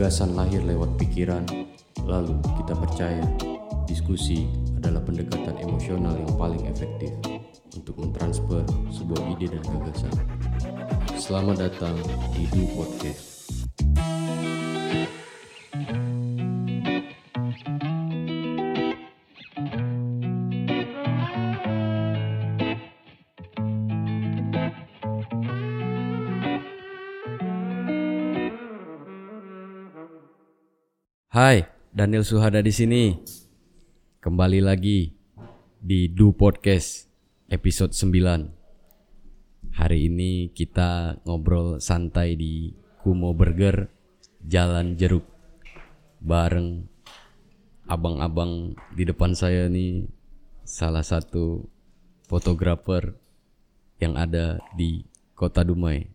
Gagasan lahir lewat pikiran, lalu kita percaya diskusi adalah pendekatan emosional yang paling efektif untuk mentransfer sebuah ide dan gagasan. Selamat datang di Du Podcast. Daniel Suhada di sini. Kembali lagi di Du Podcast episode 9. Hari ini kita ngobrol santai di Kumo Burger Jalan Jeruk bareng abang-abang di depan saya nih salah satu fotografer yang ada di Kota Dumai.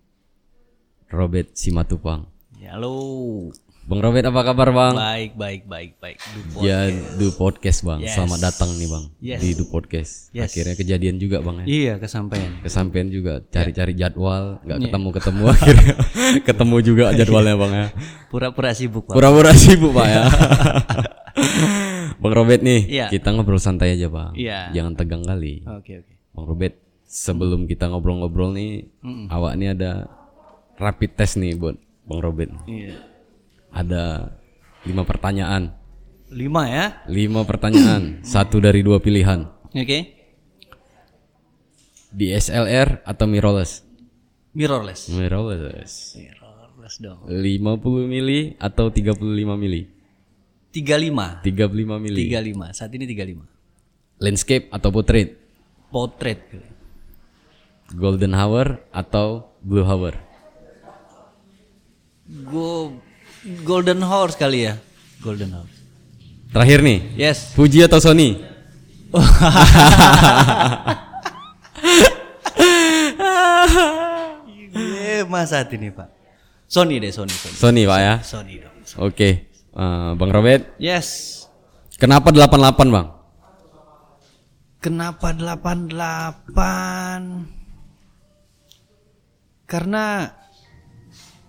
Robert Simatupang. Halo. Bang Robert apa kabar bang? Baik, baik, baik, baik. Du Ya, du podcast bang. Yes. Selamat datang nih bang Yes. di du podcast. Yes. Akhirnya kejadian juga bang ya. Iya, kesampaian. Kesampean juga cari-cari jadwal, nggak Iya. ketemu ketemu akhirnya ketemu juga jadwalnya bang ya. Pura-pura sibuk, Pak. Pura-pura sibuk pak ya. bang Robert nih, Iya. kita ngobrol santai aja bang. Iya. Jangan tegang kali. Oke, oke. Bang Robert, sebelum kita ngobrol-ngobrol nih, awak nih ada rapid test nih buat Bang Robert. Iya. Ada lima pertanyaan. Lima ya. Lima pertanyaan, satu dari dua pilihan. Oke. DSLR atau mirrorless? Mirrorless. Mirrorless. Mirrorless dong. 50 mili atau 35 mili? 35. 35 mili. 35. Saat ini 35. Landscape atau portrait? Potret. Golden hour atau blue hour? Gue Golden Horse kali ya. Golden Horse. Terakhir nih, Yes. Fuji atau Sony? Mas saat ini, Pak. Sony deh, Sony, Sony. Sony pak ya. Sony dong. Oke, Eh, Bang Robert, Yes. kenapa 88 bang? Kenapa 88? Karena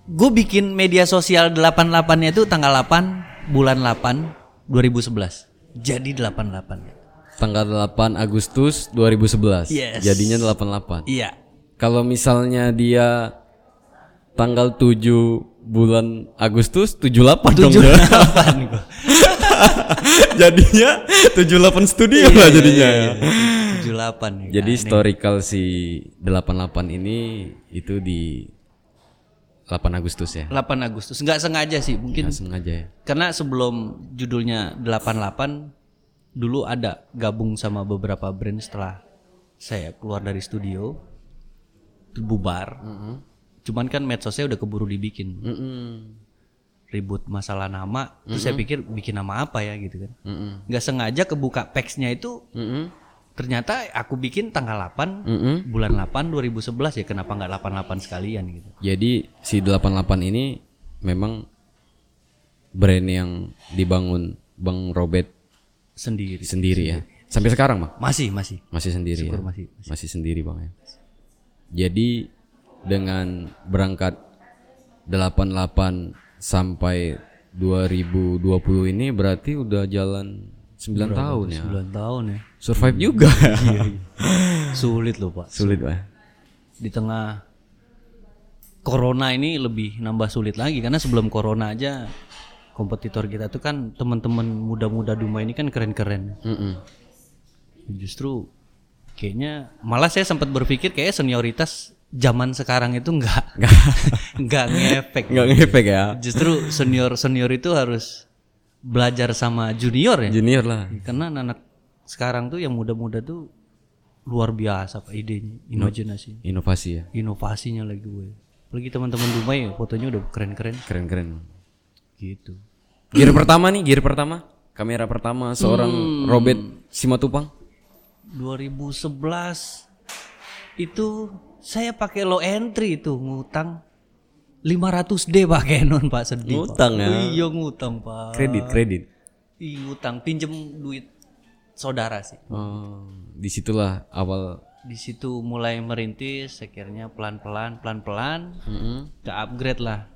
gue bikin media sosial 88-nya itu tanggal 8 bulan 8 2011. Jadi 88. Tanggal 8 Agustus 2011. Yes. Jadinya 88. Iya. Kalau misalnya dia tanggal 7 bulan Agustus 78 dong ya. 78 gua. jadinya 78 studio lah jadinya ya. 78 nih. Jadi historical si 88 ini itu di 8 Agustus ya. 8 Agustus. Nggak sengaja sih, mungkin Nggak sengaja ya. karena sebelum judulnya 88 dulu ada gabung sama beberapa brand setelah saya keluar dari studio bubar. Cuman kan medsosnya udah keburu dibikin. Mm-mm. Ribut masalah nama, terus saya pikir bikin nama apa ya gitu kan. Mm-mm. nggak sengaja kebuka peksnya itu Mm-mm. Ternyata aku bikin tanggal 8 Mm-mm. bulan 8 2011 ya kenapa nggak 88 sekalian gitu. Jadi si 88 ini memang brand yang dibangun Bang Robert Sendiri. sendiri ya. Sampai sekarang, Bang? Masih, masih. Masih sendiri Syukur ya? masih, Masih sendiri, Bang ya. Jadi dengan berangkat 88 sampai 2020 ini berarti udah jalan 9 tahun ya. 9 tahun ya. Survive juga. Sulit loh, Pak. Sulit, Pak. di tengah corona ini lebih nambah sulit lagi karena sebelum corona aja kompetitor kita tuh kan teman-teman muda-muda Duma ini kan keren-keren. Mm-mm. Justru kayaknya malah saya sempat berpikir kayak senioritas zaman sekarang itu nggak nggak ngefek. Nggak ngefek ya. Justru senior senior itu harus belajar sama junior ya. Junior lah. Karena anak sekarang tuh yang muda-muda tuh luar biasa pak idenya, imajinasi Inovasi ya. inovasinya lagi gue. Apalagi teman-teman Dumai fotonya udah keren-keren Keren-keren. gitu. Gear pertama nih, gear pertama. Kamera pertama seorang Hmm. Robert Simatupang. 2011 itu saya pakai low entry itu ngutang 500D Pak Canon Pak sedih. Ngutang Pak. ya? Iya ngutang Pak. Kredit, kredit. Iya ngutang pinjem duit saudara sih. Oh, di situlah awal. Di situ mulai merintis, akhirnya pelan-pelan, pelan-pelan, Mm-mm. ke upgrade lah.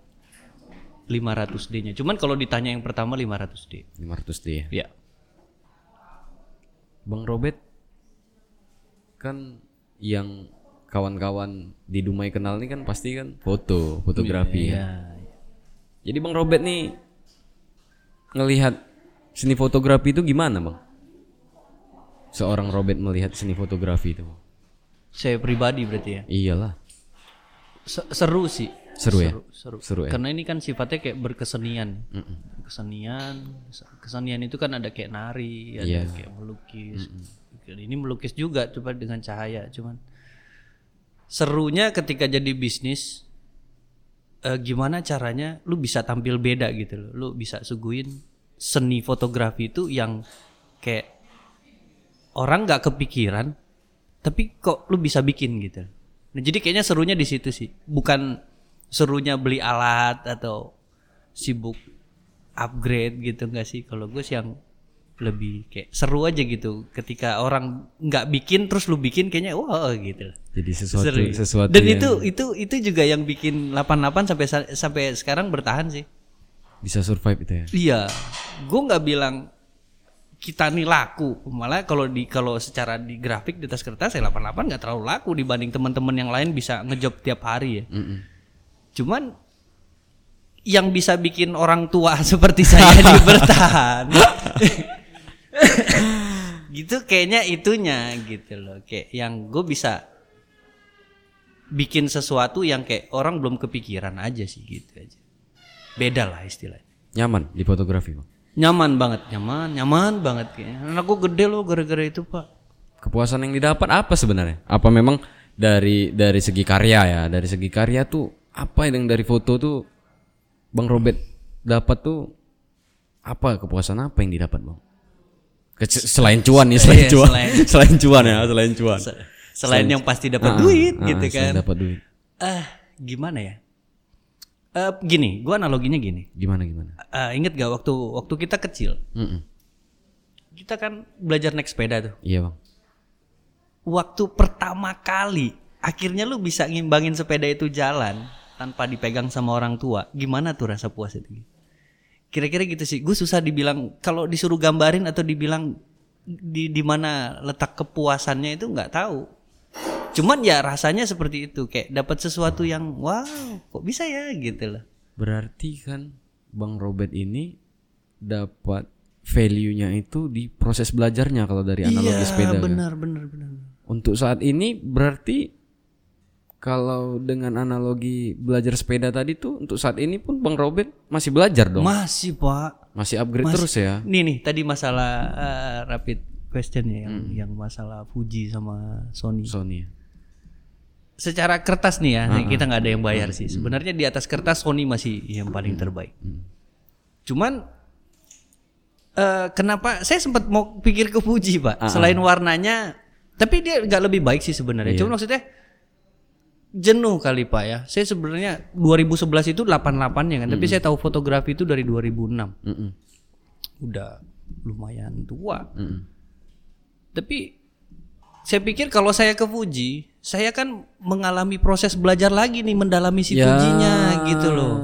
500D-nya. Cuman kalau ditanya yang pertama 500D. 500 D ya. Ya. Bang Robert kan yang kawan-kawan di Dumai kenal nih kan pasti kan foto, fotografi ya. Ya. Jadi Bang Robert nih ngelihat seni fotografi itu gimana, Bang? Seorang Robert melihat seni fotografi itu. Saya pribadi berarti ya. Iyalah, Se- Seru sih. seru, ya. Seru. Seru ya. Karena ini kan sifatnya kayak berkesenian. Kesenian, kesenian itu kan ada kayak nari, ada Iya. kayak melukis. Ini melukis juga coba dengan cahaya, cuman serunya ketika jadi bisnis eh, gimana caranya lu bisa tampil beda gitu loh. Lu bisa suguhin seni fotografi itu yang kayak orang nggak kepikiran tapi kok lu bisa bikin gitu. Nah, jadi kayaknya serunya di situ sih. Bukan serunya beli alat atau sibuk upgrade gitu enggak sih? Kalau gue sih yang lebih kayak seru aja gitu. Ketika orang nggak bikin terus lu bikin kayaknya wah gitu. Jadi sesuatu Seru. sesuatu Dan yang itu itu itu juga yang bikin 88 sampai sa- sampai sekarang bertahan sih. bisa survive itu ya. Iya, gue nggak bilang kita nih laku. Malah kalau di kalau secara di grafik di atas kertas saya 88 nggak terlalu laku dibanding teman-teman yang lain bisa ngejob tiap hari ya. Mm-mm. Cuman yang bisa bikin orang tua seperti saya di bertahan. gitu kayaknya itunya gitu loh. Kayak yang gue bisa bikin sesuatu yang kayak orang belum kepikiran aja sih gitu aja. Beda lah istilahnya. Nyaman di fotografi, Bang. Nyaman banget, nyaman, nyaman banget kayaknya. Anak gue gede loh gara-gara itu pak. Kepuasan yang didapat apa sebenarnya? Apa memang dari dari segi karya ya? Dari segi karya tuh apa yang dari foto tuh Bang Robert dapat tuh apa kepuasan apa yang didapat, Bang? Selain cuan nih, selain Iya, cuan. selain- Selain cuan ya, selain cuan. Selain yang pasti dapat Ah, duit ah, gitu selain kan. Dapat duit. Ah, gimana ya? Eh, gini, gue analoginya gini. Gimana gimana? Eh, inget gak waktu waktu kita kecil, Mm-mm. kita kan belajar naik sepeda tuh. Iya, Bang. Waktu pertama kali, akhirnya lu bisa ngimbangin sepeda itu jalan tanpa dipegang sama orang tua. Gimana tuh rasa puas itu? Kira-kira gitu sih. Gue susah dibilang kalau disuruh gambarin atau dibilang di di mana letak kepuasannya itu nggak tahu. Cuman ya rasanya seperti itu, kayak dapat sesuatu yang wow, kok bisa ya gitu loh. Berarti kan Bang Robert ini dapat value-nya itu di proses belajarnya kalau dari analogi sepeda kan. benar, benar, benar. Untuk saat ini berarti kalau dengan analogi belajar sepeda tadi tuh untuk saat ini pun Bang Robert masih belajar dong. Masih pak. masih upgrade terus ya. Nih nih tadi masalah eh, rapid question ya yang Hmm. yang masalah Fuji sama Sony. Sony. Secara kertas nih ya, Ah, kita nggak ada yang bayar Hmm. sih. Sebenarnya di atas kertas Sony masih yang paling terbaik. Cuman eh, kenapa saya sempat mau pikir ke Fuji pak? Ah, Selain warnanya, tapi dia nggak lebih baik sih sebenarnya. Iya. Cuman maksudnya jenuh kali pak ya. Saya sebenarnya 2011 itu 88 ya kan, tapi saya tahu fotografi itu dari 2006 Mm-mm. udah lumayan tua. Mm-mm. Tapi saya pikir kalau saya ke Fuji, saya kan mengalami proses belajar lagi nih mendalami si Ya. Fujinya gitu loh.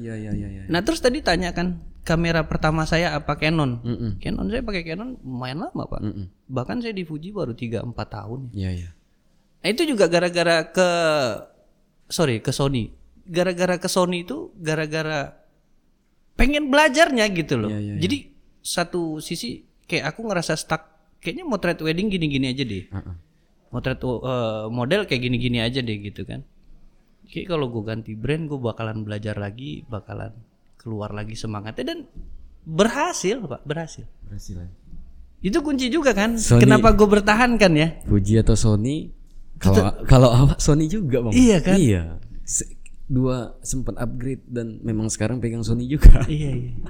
Ya ya ya ya. Nah terus tadi tanya kan kamera pertama saya apa Canon? Mm-mm. Canon saya pakai Canon lumayan lama pak. Mm-mm. Bahkan saya di Fuji baru 3-4 tahun. Ya ya. Nah itu juga gara-gara ke sorry ke Sony. Gara-gara ke Sony itu gara-gara pengen belajarnya gitu loh. Iya, iya, iya. Jadi satu sisi kayak aku ngerasa stuck. Kayaknya motret wedding gini-gini aja deh. Uh-uh. Motret uh, model kayak gini-gini aja deh gitu kan. Kayak kalau gue ganti brand gue bakalan belajar lagi, bakalan keluar lagi semangatnya dan berhasil pak, berhasil. Berhasil ya. Itu kunci juga kan. Sony- Kenapa gue bertahan kan ya? Fuji atau Sony? Kalau kalau awak Sony juga bang. Iya kan? Iya. Se- dua sempat upgrade dan memang sekarang pegang Sony juga. Iya, iya.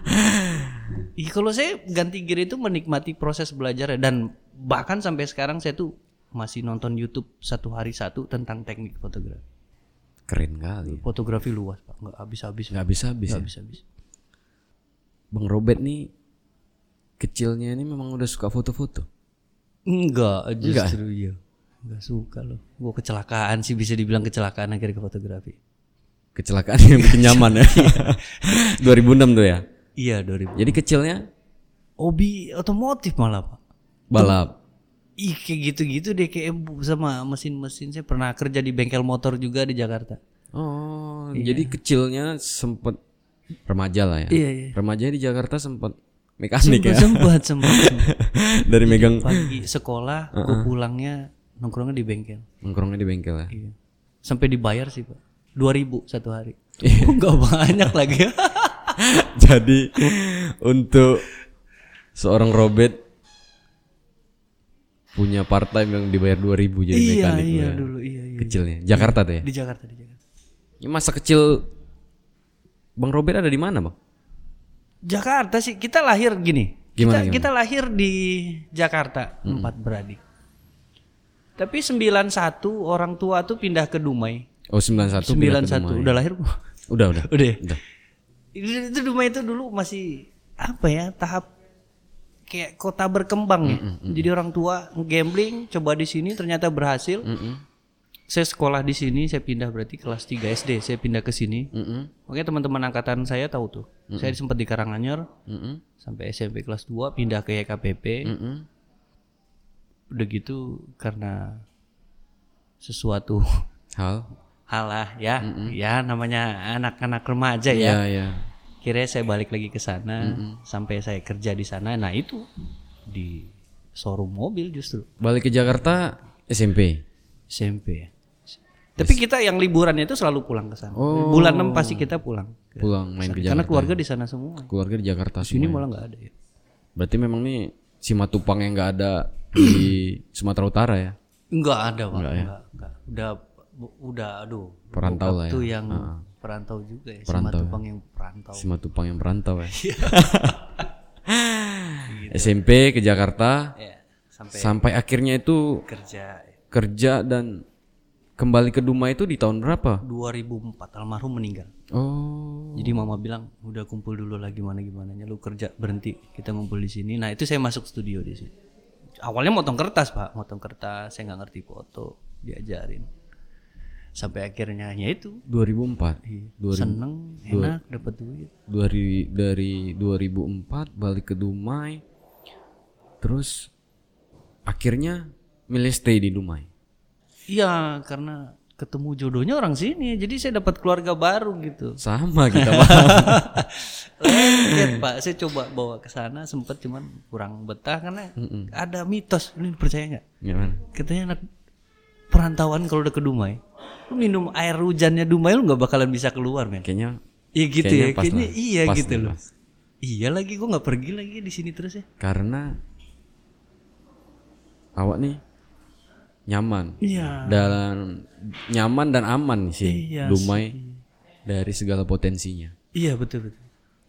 Iya, kalau saya ganti gear itu menikmati proses belajar dan bahkan sampai sekarang saya tuh masih nonton YouTube satu hari satu tentang teknik fotografi. Keren kali. Fotografi luas pak, nggak habis-habis. Nggak bisa habis Nggak ya. habis-habis. Bang Robert nih kecilnya ini memang udah suka foto-foto. Enggak, justru iya. Enggak suka loh. Gua kecelakaan sih bisa dibilang kecelakaan akhirnya ke fotografi. kecelakaan yang bikin nyaman ya. 2006 tuh ya. Iya 2000. Jadi kecilnya Hobi otomotif malah pak. balap. Ih kayak gitu-gitu deh kayak sama mesin-mesin. Saya pernah kerja di bengkel motor juga di Jakarta. Oh, jadi kecilnya sempet remaja lah ya. Iya iya. Remaja di Jakarta sempet mekanik ya. Sempat sempat. Dari megang Pagi sekolah, gue pulangnya nongkrongnya di bengkel. nongkrongnya di bengkel ya. Iya. Sampai dibayar sih pak. 2000 satu hari. Enggak banyak lagi. Jadi untuk seorang Robert punya part time yang dibayar 2000 jadi iya mekanik iya ya. dulu iya iya. Kecilnya. Jakarta tuh ya. Di Jakarta di Jakarta. Ya, masa kecil Bang Robert ada di mana, Bang? Jakarta sih kita lahir gini. Gimana, kita, gimana? kita lahir di Jakarta empat beradik. Tapi 91 orang tua tuh pindah ke Dumai. Oh, 91 pindah ke 91 Dumai. udah lahir Udah, udah. udah. ya? Udah. Itu, itu Dumai itu dulu masih apa ya tahap kayak kota berkembang ya. Jadi orang tua gambling coba di sini ternyata berhasil. Mm-mm. Saya sekolah di sini, saya pindah berarti kelas 3 SD, saya pindah ke sini. Mm-mm. Oke teman-teman angkatan saya tahu tuh. Saya sempat di Karanganyar Mm-mm. sampai SMP kelas 2 pindah ke YKPP. Mm-mm. Udah gitu karena sesuatu Hal. hal lah ya. Ya namanya anak-anak remaja ya. Iya, iya. Kira saya balik lagi ke sana sampai saya kerja di sana. Nah, itu di showroom mobil justru Balik ke Jakarta SMP. SMP ya. Tapi kita yang liburannya itu selalu pulang ke sana. Oh. Bulan 6 pasti kita pulang. ke Pulang main sana. ke Karena Jakarta. keluarga di sana semua. Keluarga di Jakarta Sini semua. malah nggak ada ya. Berarti memang nih si Matupang yang nggak ada di Sumatera Utara ya. Enggak ada, Pak. Enggak ya? Enggak, enggak. Udah udah aduh. Perantau lah ya. Itu yang perantau juga ya. Perantau Sama Tupang yang perantau. Si Matupang yang merantau ya. Iya. SMP ke Jakarta Ya, sampai sampai akhirnya itu kerja kerja dan kembali ke Dumai itu di tahun berapa? 2004 almarhum meninggal. Oh. Jadi mama bilang udah kumpul dulu lah gimana gimana lu kerja berhenti kita ngumpul di sini. Nah itu saya masuk studio di sini. Awalnya motong kertas pak, motong kertas saya nggak ngerti foto diajarin. Sampai akhirnya ya itu 2004. 2000 seneng enak dapat duit. dari dari 2004 balik ke Dumai. Terus akhirnya milih stay di Dumai. Iya karena ketemu jodohnya orang sini, jadi saya dapat keluarga baru gitu. Sama kita. Lengket pak, saya coba bawa ke sana sempat cuman kurang betah karena ada mitos, ini percaya nggak? Katanya anak perantauan kalau udah ke Dumai, lu minum air hujannya Dumai lu nggak bakalan bisa keluar men. Kayaknya Iya gitu kayaknya ya, kayaknya lah. iya Pas gitu nih, loh. pas. Iya lagi gua nggak pergi lagi di sini terus ya. karena awak nih nyaman Iya. dan nyaman dan aman sih Iya Dumai dari segala potensinya. Iya betul betul.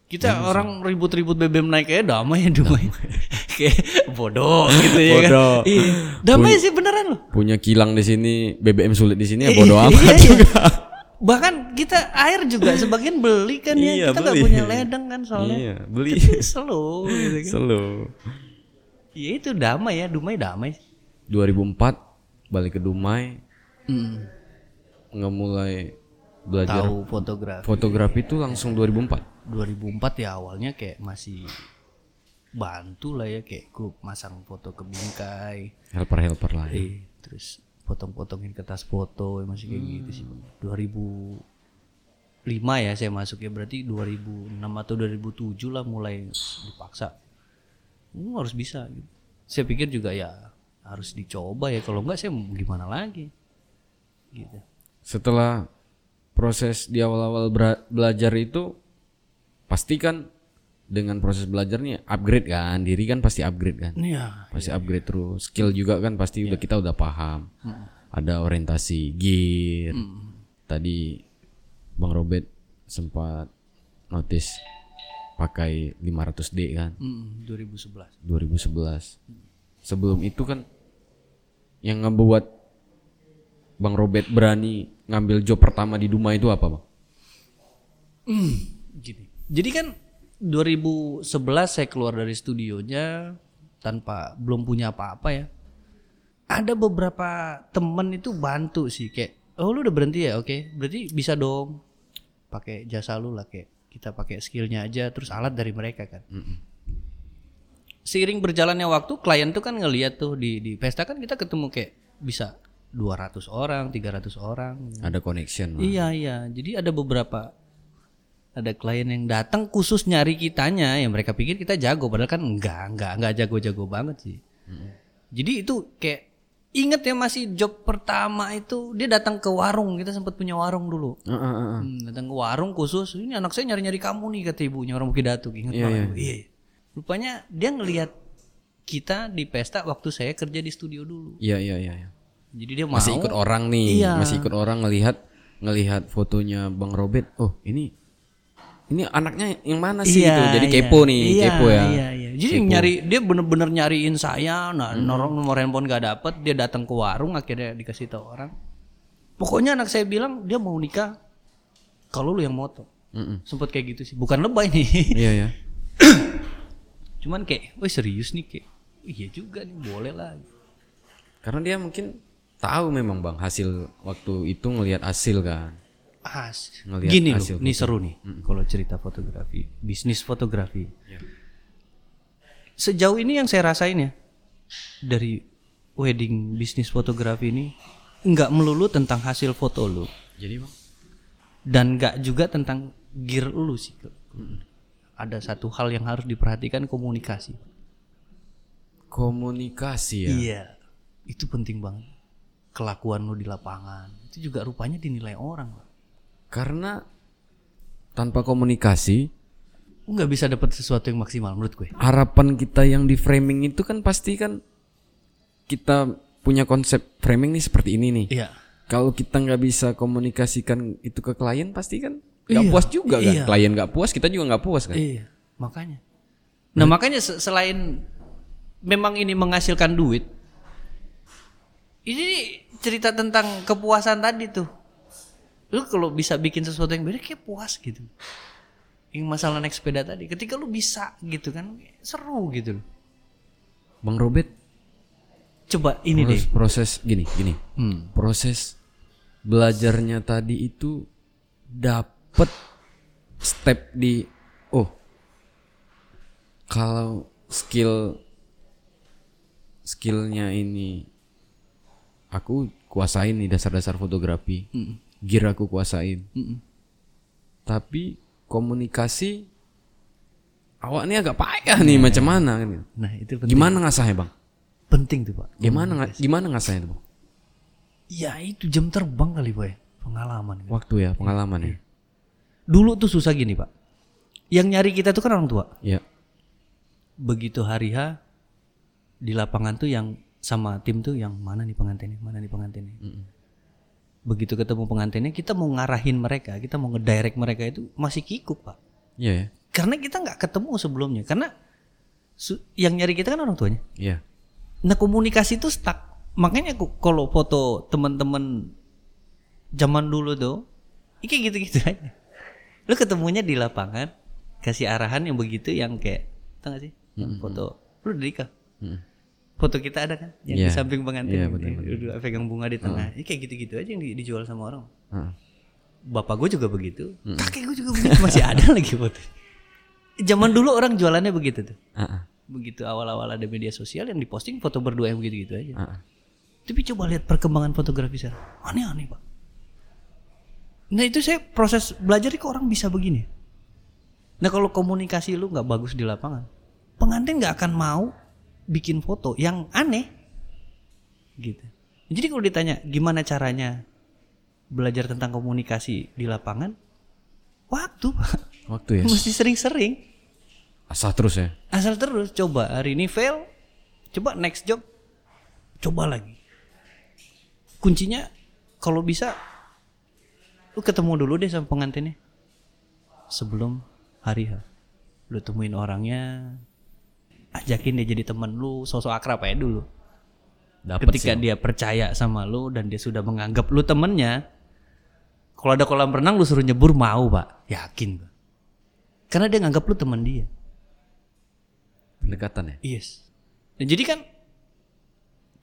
Kita orang ribut-ribut BBM naik kayak damai ya Dumai. kayak bodoh gitu ya Bodoh. kan. Iya. Damai sih beneran loh. Punya kilang di sini, BBM sulit di sini ya bodo amat Iya, iya. juga. Bahkan kita air juga sebagian beli kan ya. Iya, kita nggak beli. punya ledeng kan soalnya. Iya, beli. Slow gitu kan. Slow. Iya itu damai ya, Dumai damai. 2004 balik ke Dumai Hmm. nggak mulai belajar Tahu fotografi. fotografi itu langsung 2004. 2004 ya awalnya kayak masih bantu lah ya kayak grup masang foto ke bingkai. Helper-helper lah. ya. Eh, terus potong-potongin kertas foto masih kayak gitu sih. 2005 ya saya masuk ya berarti 2006 atau 2007 lah mulai dipaksa. Hmm, harus bisa gitu. Saya pikir juga ya harus dicoba ya. Kalau enggak saya gimana lagi. Gitu. Setelah proses di awal-awal belajar itu pasti kan dengan proses belajarnya upgrade kan. Diri kan pasti upgrade kan. Iya. pasti upgrade terus. Skill juga kan pasti udah kita udah paham. Ada orientasi gear. Tadi bang Robert sempat notice pakai 500D kan? Hmm, 2011. 2011 sebelum itu kan yang ngebuat bang Robert berani ngambil job pertama di Duma itu apa bang Gini. Jadi kan 2011 saya keluar dari studionya tanpa belum punya apa-apa ya. Ada beberapa temen itu bantu sih kayak oh lu udah berhenti ya oke berarti bisa dong pakai jasa lu lah kayak kita pakai skillnya aja terus alat dari mereka kan seiring berjalannya waktu klien tuh kan ngeliat tuh di di pesta kan kita ketemu kayak bisa 200 orang 300 orang Ada connection. lah. Iya iya. Jadi ada beberapa ada klien yang datang khusus nyari kitanya yang mereka pikir kita jago padahal kan enggak enggak enggak jago-jago banget sih. Jadi itu kayak inget ya masih job pertama itu dia datang ke warung kita sempat punya warung dulu. Heeh, heeh, heeh. Hmm, datang ke warung khusus ini anak saya nyari-nyari kamu nih kata ibunya orang Bukit Datuk inget Iya, banget. Iya. Rupanya dia ngelihat kita di pesta waktu saya kerja di studio dulu. Iya, iya, iya. iya. Jadi dia mau Masih ikut orang nih, Iya. masih ikut orang ngelihat ngelihat fotonya Bang Robert. Oh, ini ini anaknya yang mana sih Iya, itu? Jadi iya. kepo nih, Iya, kepo ya. Iya, iya. Jadi nyari dia bener-bener nyariin saya, nah nomor nomor handphone gak dapet, dia datang ke warung akhirnya dikasih tahu orang. Pokoknya anak saya bilang dia mau nikah kalau lu yang moto. Mm-mm. Sempet kayak gitu sih. Bukan lebay nih. Iya, ya. Cuman kayak, wah serius nih kayak. Iya juga nih, boleh lah. Karena dia mungkin tahu memang Bang hasil waktu itu ngelihat hasil kan. As. Ngelihat Gini loh, hasil ini seru nih kalau cerita fotografi, bisnis fotografi. Iya. Sejauh ini yang saya rasain ya dari wedding bisnis fotografi ini nggak melulu tentang hasil foto lu Jadi Bang dan nggak juga tentang gear lu sih. Ada satu hal yang harus diperhatikan komunikasi. komunikasi ya. Iya, itu penting banget. Kelakuan lu di lapangan itu juga rupanya dinilai orang. Karena tanpa komunikasi, nggak bisa dapat sesuatu yang maksimal menurut gue. harapan kita yang di framing itu kan pasti kan kita punya konsep framing nih seperti ini nih. Iya. Kalau kita nggak bisa komunikasikan itu ke klien pasti kan nggak Iya, puas juga kan. iya. Klien nggak puas, kita juga nggak puas kan. Iya, makanya. Nah, makanya se- selain memang ini menghasilkan duit, ini cerita tentang kepuasan tadi tuh. Lu kalau bisa bikin sesuatu yang beda kayak puas gitu. Yang masalah naik sepeda tadi, ketika lu bisa gitu kan, seru gitu loh. Bang Robert, Coba ini deh. proses, proses gini, gini. Hmm. Proses belajarnya tadi itu dapet step di oh kalau skill skillnya ini aku kuasain nih dasar-dasar fotografi gear aku kuasain Mm-mm. tapi komunikasi awaknya agak payah nih macam mana kan gitu. Nah, itu penting. gimana ngasahnya bang Penting tuh, Pak. gimana nga- gimana ngasahnya tuh bang Ya, itu jam terbang kali, Boy. Pengalaman. gitu. waktu ya pengalaman ya Dulu tuh susah gini, Pak. Yang nyari kita tuh kan orang tua. ya begitu hari H di lapangan tuh yang sama tim tuh yang mana nih pengantinnya, mana nih pengantinnya. Begitu ketemu pengantinnya kita mau ngarahin mereka, kita mau ngedirect mereka itu masih kikuk pak. Iya ya Karena kita nggak ketemu sebelumnya, karena yang nyari kita kan orang tuanya. iya Nah komunikasi itu stuck. Makanya aku kalau foto teman-teman zaman dulu tuh, ini kayak gitu-gitu aja. Lu ketemunya di lapangan, kasih arahan yang begitu yang kayak, tau gak sih? Yang foto, lu udah nikah. Mm. Foto kita ada kan, yang Iya. di samping pengantin, Iya, yang betul, betul. duduk pegang bunga di tengah. Ini kayak gitu-gitu aja yang di- dijual sama orang. Heeh. Bapak gue juga begitu, kakek gue juga begitu, masih ada lagi foto. Zaman dulu orang jualannya begitu tuh Heeh. begitu awal-awal ada media sosial yang diposting foto berdua yang begitu-gitu aja. Tapi coba lihat perkembangan fotografi sekarang. Aneh-aneh, Pak. Nah, itu saya proses belajar kok orang bisa begini. Nah, kalau komunikasi lu nggak bagus di lapangan, pengantin nggak akan mau bikin foto yang aneh. Gitu. Jadi kalau ditanya gimana caranya belajar tentang komunikasi di lapangan, waktu, waktu ya Mesti sering-sering. asal terus ya Asal terus coba hari ini fail, coba next job, coba lagi. Kuncinya kalau bisa lu ketemu dulu deh sama pengantinnya sebelum hari H. Lu temuin orangnya, ajakin dia jadi temen lu, sosok akrab aja dulu. dapat Ketika dia percaya sama lu dan dia sudah menganggap lu temennya, kalau ada kolam renang lu suruh nyebur mau pak, yakin pak. Karena dia nganggap lu teman dia. pendekatan ya Yes. Nah, jadi kan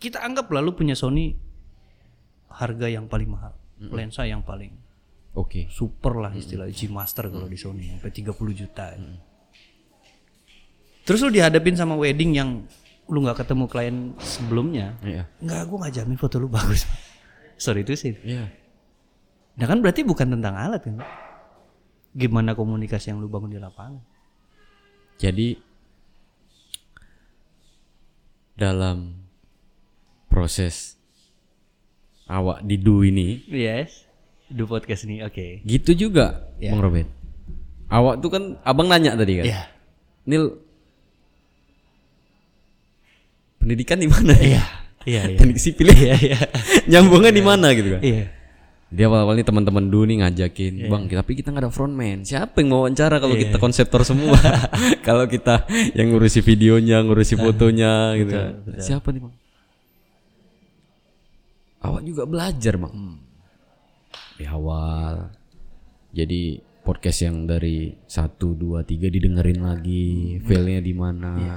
kita anggap lalu punya Sony harga yang paling mahal, lensa yang paling Oke. super lah istilah G Master kalau di Sony sampai 30 juta. Terus lu dihadapin sama wedding yang lu nggak ketemu klien sebelumnya, Iya. nggak gue nggak jamin foto lu bagus. Sorry itu sih. Iya. Nah kan berarti bukan tentang alat kan? Gimana komunikasi yang lu bangun di lapangan? Jadi dalam proses awak didu ini Yes. Do podcast ini, oke. gitu juga Bang Robert. Awak tuh kan abang nanya tadi kan. Iya. Nil pendidikan di mana ya? Iya, iya. Teknik sipil ya? Iya, iya. Nyambungnya di mana gitu kan? Iya. Dia awal-awal nih teman-teman dulu nih ngajakin, bang, tapi kita nggak ada frontman. Siapa yang mau wawancara kalau kita konseptor semua? kalau kita yang ngurusi videonya, ngurusi fotonya, gitu. kan. Siapa nih bang? Awak juga belajar bang. Di awal, jadi podcast yang dari satu dua tiga didengerin lagi, filenya di mana?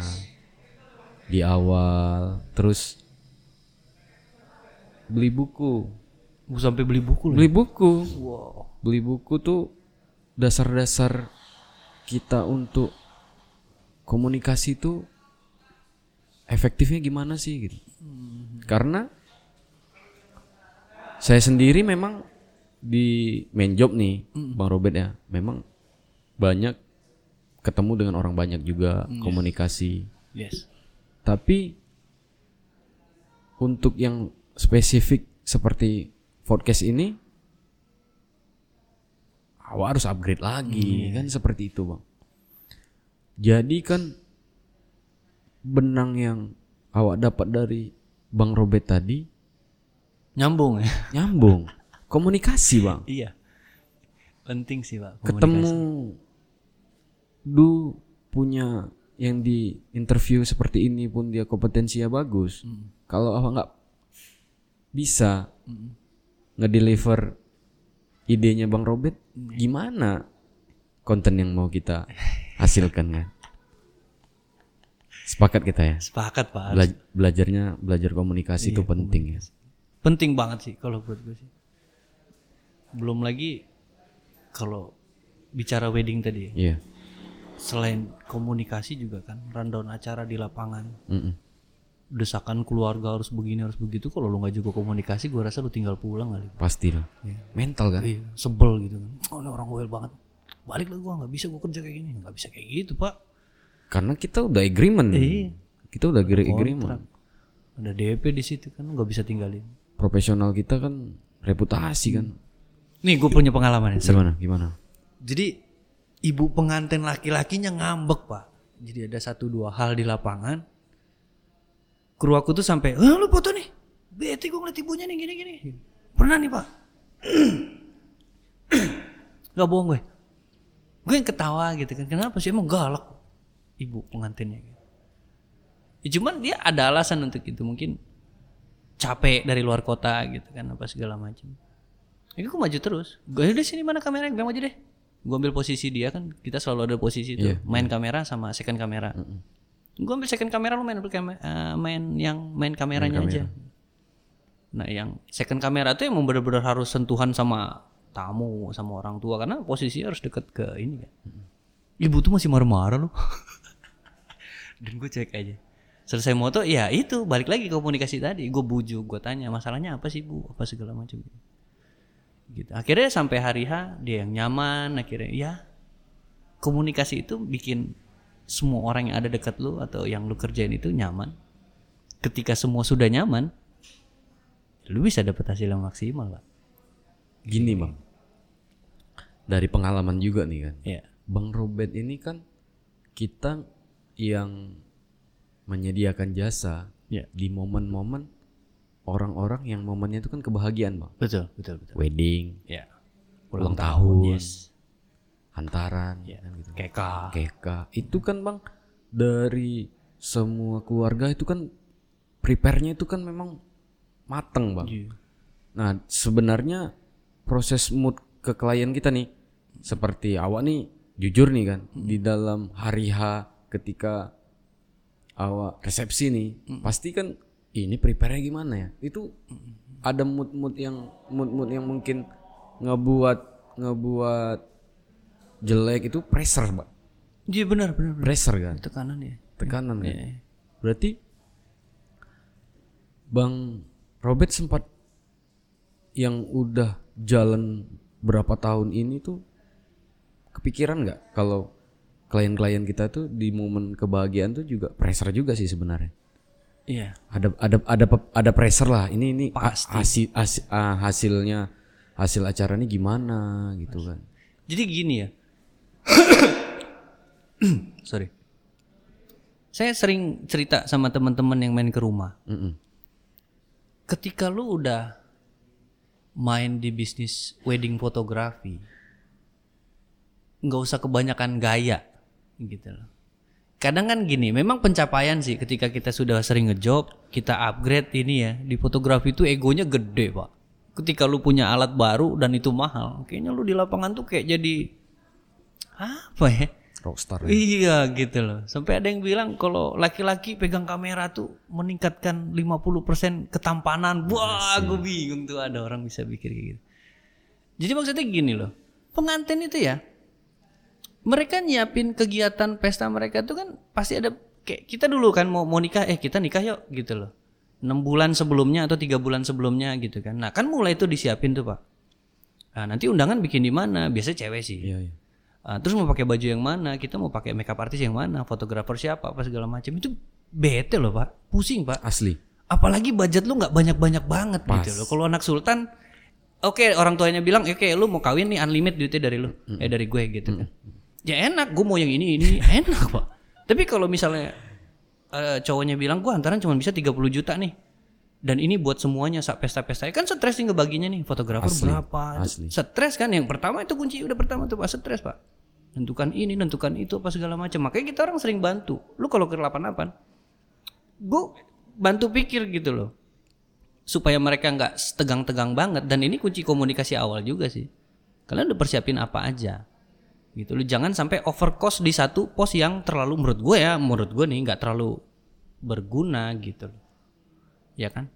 Di awal, terus beli buku, Gue sampai beli buku loh. beli buku. Wow. beli buku tuh dasar-dasar kita untuk komunikasi tuh efektifnya gimana sih gitu. Karena saya sendiri memang di main job nih bang Robert ya memang banyak ketemu dengan orang banyak juga komunikasi Yes. tapi untuk yang spesifik seperti podcast ini awak harus upgrade lagi kan seperti itu bang. Jadi kan benang yang awak dapat dari bang Robert tadi Nyambung ya. nyambung komunikasi bang. iya. Penting sih, Pak. komunikasi. Ketemu du punya yang di interview seperti ini pun dia kompetensinya bagus. Kalau awak nggak bisa ngedeliver idenya Bang Robert, gimana konten yang mau kita hasilkan kan? Sepakat kita ya. Sepakat, Pak. Bela- belajarnya belajar komunikasi itu penting ya. Penting banget sih kalau buat gue sih. Belum lagi kalau bicara wedding tadi ya. Iya. Selain komunikasi juga kan rundown acara di lapangan. Mm-mm. Desakan keluarga harus begini harus begitu kalau lu nggak juga komunikasi gue rasa lu tinggal pulang kali. Pastilah. Mental kan? Iya, sebel gitu kan. Oh, ini orang well banget. Balik lah gua nggak bisa gua kerja kayak gini. nggak bisa kayak gitu, Pak. Karena kita udah agreement. Iya. Kita udah agree- agreement. Ada DP di situ kan nggak bisa tinggalin. Profesional kita kan reputasi kan. Nih gue punya pengalaman ya. Gimana? Gimana? Jadi ibu pengantin laki-lakinya ngambek pak. Jadi ada satu dua hal di lapangan. Kru aku tuh sampai, eh lu foto nih. Bete gue ngeliat ibunya nih gini-gini. Pernah nih pak. Gak bohong gue. Gue yang ketawa gitu kan. Kenapa sih emang galak ibu pengantinnya. gitu. Ya, cuman dia ada alasan untuk itu mungkin capek dari luar kota gitu kan apa segala macam. Ya gue maju terus. Gue udah sini mana kamera? Gue maju deh. Gue ambil posisi dia kan. Kita selalu ada posisi itu. Main kamera sama second kamera. Gue ambil second kamera lu main ambil kame- eh, main yang main kameranya aja. Nah yang second kamera tuh emang benar-benar harus sentuhan sama tamu sama orang tua karena posisi harus deket ke ini kan. Ibu tuh masih marah-marah loh. Dan gue cek aja. Selesai moto ya itu balik lagi komunikasi tadi. Gue bujuk, gue tanya masalahnya apa sih bu, apa segala macam gitu. Akhirnya sampai hari H dia yang nyaman akhirnya ya komunikasi itu bikin semua orang yang ada dekat lu atau yang lu kerjain itu nyaman. Ketika semua sudah nyaman, lu bisa dapat hasil yang maksimal, Pak. Gini bang. Dari pengalaman juga nih kan. Ya. Bang Robert ini kan kita yang menyediakan jasa Ya. di momen-momen orang-orang yang momennya itu kan kebahagiaan bang. Betul, betul, betul. Wedding, Ya. ulang tahun, yes. hantaran, Ya. kan gitu. Keka. keka. Itu kan bang dari semua keluarga itu kan prepare-nya itu kan memang mateng bang. Iya. Nah sebenarnya proses mood ke klien kita nih seperti awak nih jujur nih kan di dalam hari H ketika awak resepsi nih pasti kan ini prepare-nya gimana ya itu ada mood-mood yang mood-mood yang mungkin ngebuat ngebuat jelek itu pressure, Pak. Iya benar benar. benar. Pressure kan, Tekanan ya. tekanan kan. Iya. Berarti Bang Robert sempat yang udah jalan berapa tahun ini tuh kepikiran nggak kalau klien-klien kita tuh di momen kebahagiaan tuh juga pressure juga sih sebenarnya. Iya. Ada ada ada ada pressure lah. Ini ini Pasti. hasil hasil, ah, hasilnya hasil acaranya gimana gitu kan. Jadi gini ya. Sorry. Saya sering cerita sama teman-teman yang main ke rumah. Mm-mm. Ketika lu udah main di bisnis wedding fotografi, nggak usah kebanyakan gaya, gitu loh. Kadang kan gini, memang pencapaian sih ketika kita sudah sering ngejob, kita upgrade ini ya di fotografi itu egonya gede pak. Ketika lu punya alat baru dan itu mahal, kayaknya lu di lapangan tuh kayak jadi apa ya? Rockstar. ya. Iya gitu loh. Sampai ada yang bilang kalau laki-laki pegang kamera tuh meningkatkan 50% ketampanan. Wah, gue bingung tuh ada orang bisa pikir kayak gitu. Jadi maksudnya gini loh. Pengantin itu ya mereka nyiapin kegiatan pesta mereka tuh kan pasti ada kayak kita dulu kan mau mau nikah eh kita nikah yuk gitu loh. 6 bulan sebelumnya atau tiga bulan sebelumnya gitu kan. Nah, kan mulai itu disiapin tuh, Pak. Nah, nanti undangan bikin di mana? Biasanya cewek sih. Iya, iya. Ah, terus mau pakai baju yang mana? Kita mau pakai makeup artis yang mana? Fotografer siapa? Apa segala macam itu bete loh pak, pusing pak. Asli. Apalagi budget lu nggak banyak-banyak banget Pas. gitu loh. Kalau anak sultan, oke orang tuanya bilang, oke lu mau kawin nih unlimited duitnya dari lu, eh dari gue gitu kan. Ya enak, gue mau yang ini ini. Enak pak. Tapi kalau misalnya eh, cowoknya bilang gue antaran cuma bisa 30 juta nih. Dan ini buat semuanya saat pesta-pesta. Kan stres nih ngebaginya nih fotografer Asli, berapa. asli. stres kan yang pertama itu kunci udah pertama tuh pak stres pak. Tentukan ini tentukan itu apa segala macam. Makanya kita orang sering bantu. Lu kalau ke 88 gue bantu pikir gitu loh. Supaya mereka nggak tegang-tegang banget. Dan ini kunci komunikasi awal juga sih. Kalian udah persiapin apa aja gitu lu jangan sampai overcost di satu pos yang terlalu menurut gue ya menurut gue nih nggak terlalu berguna gitu ya kan?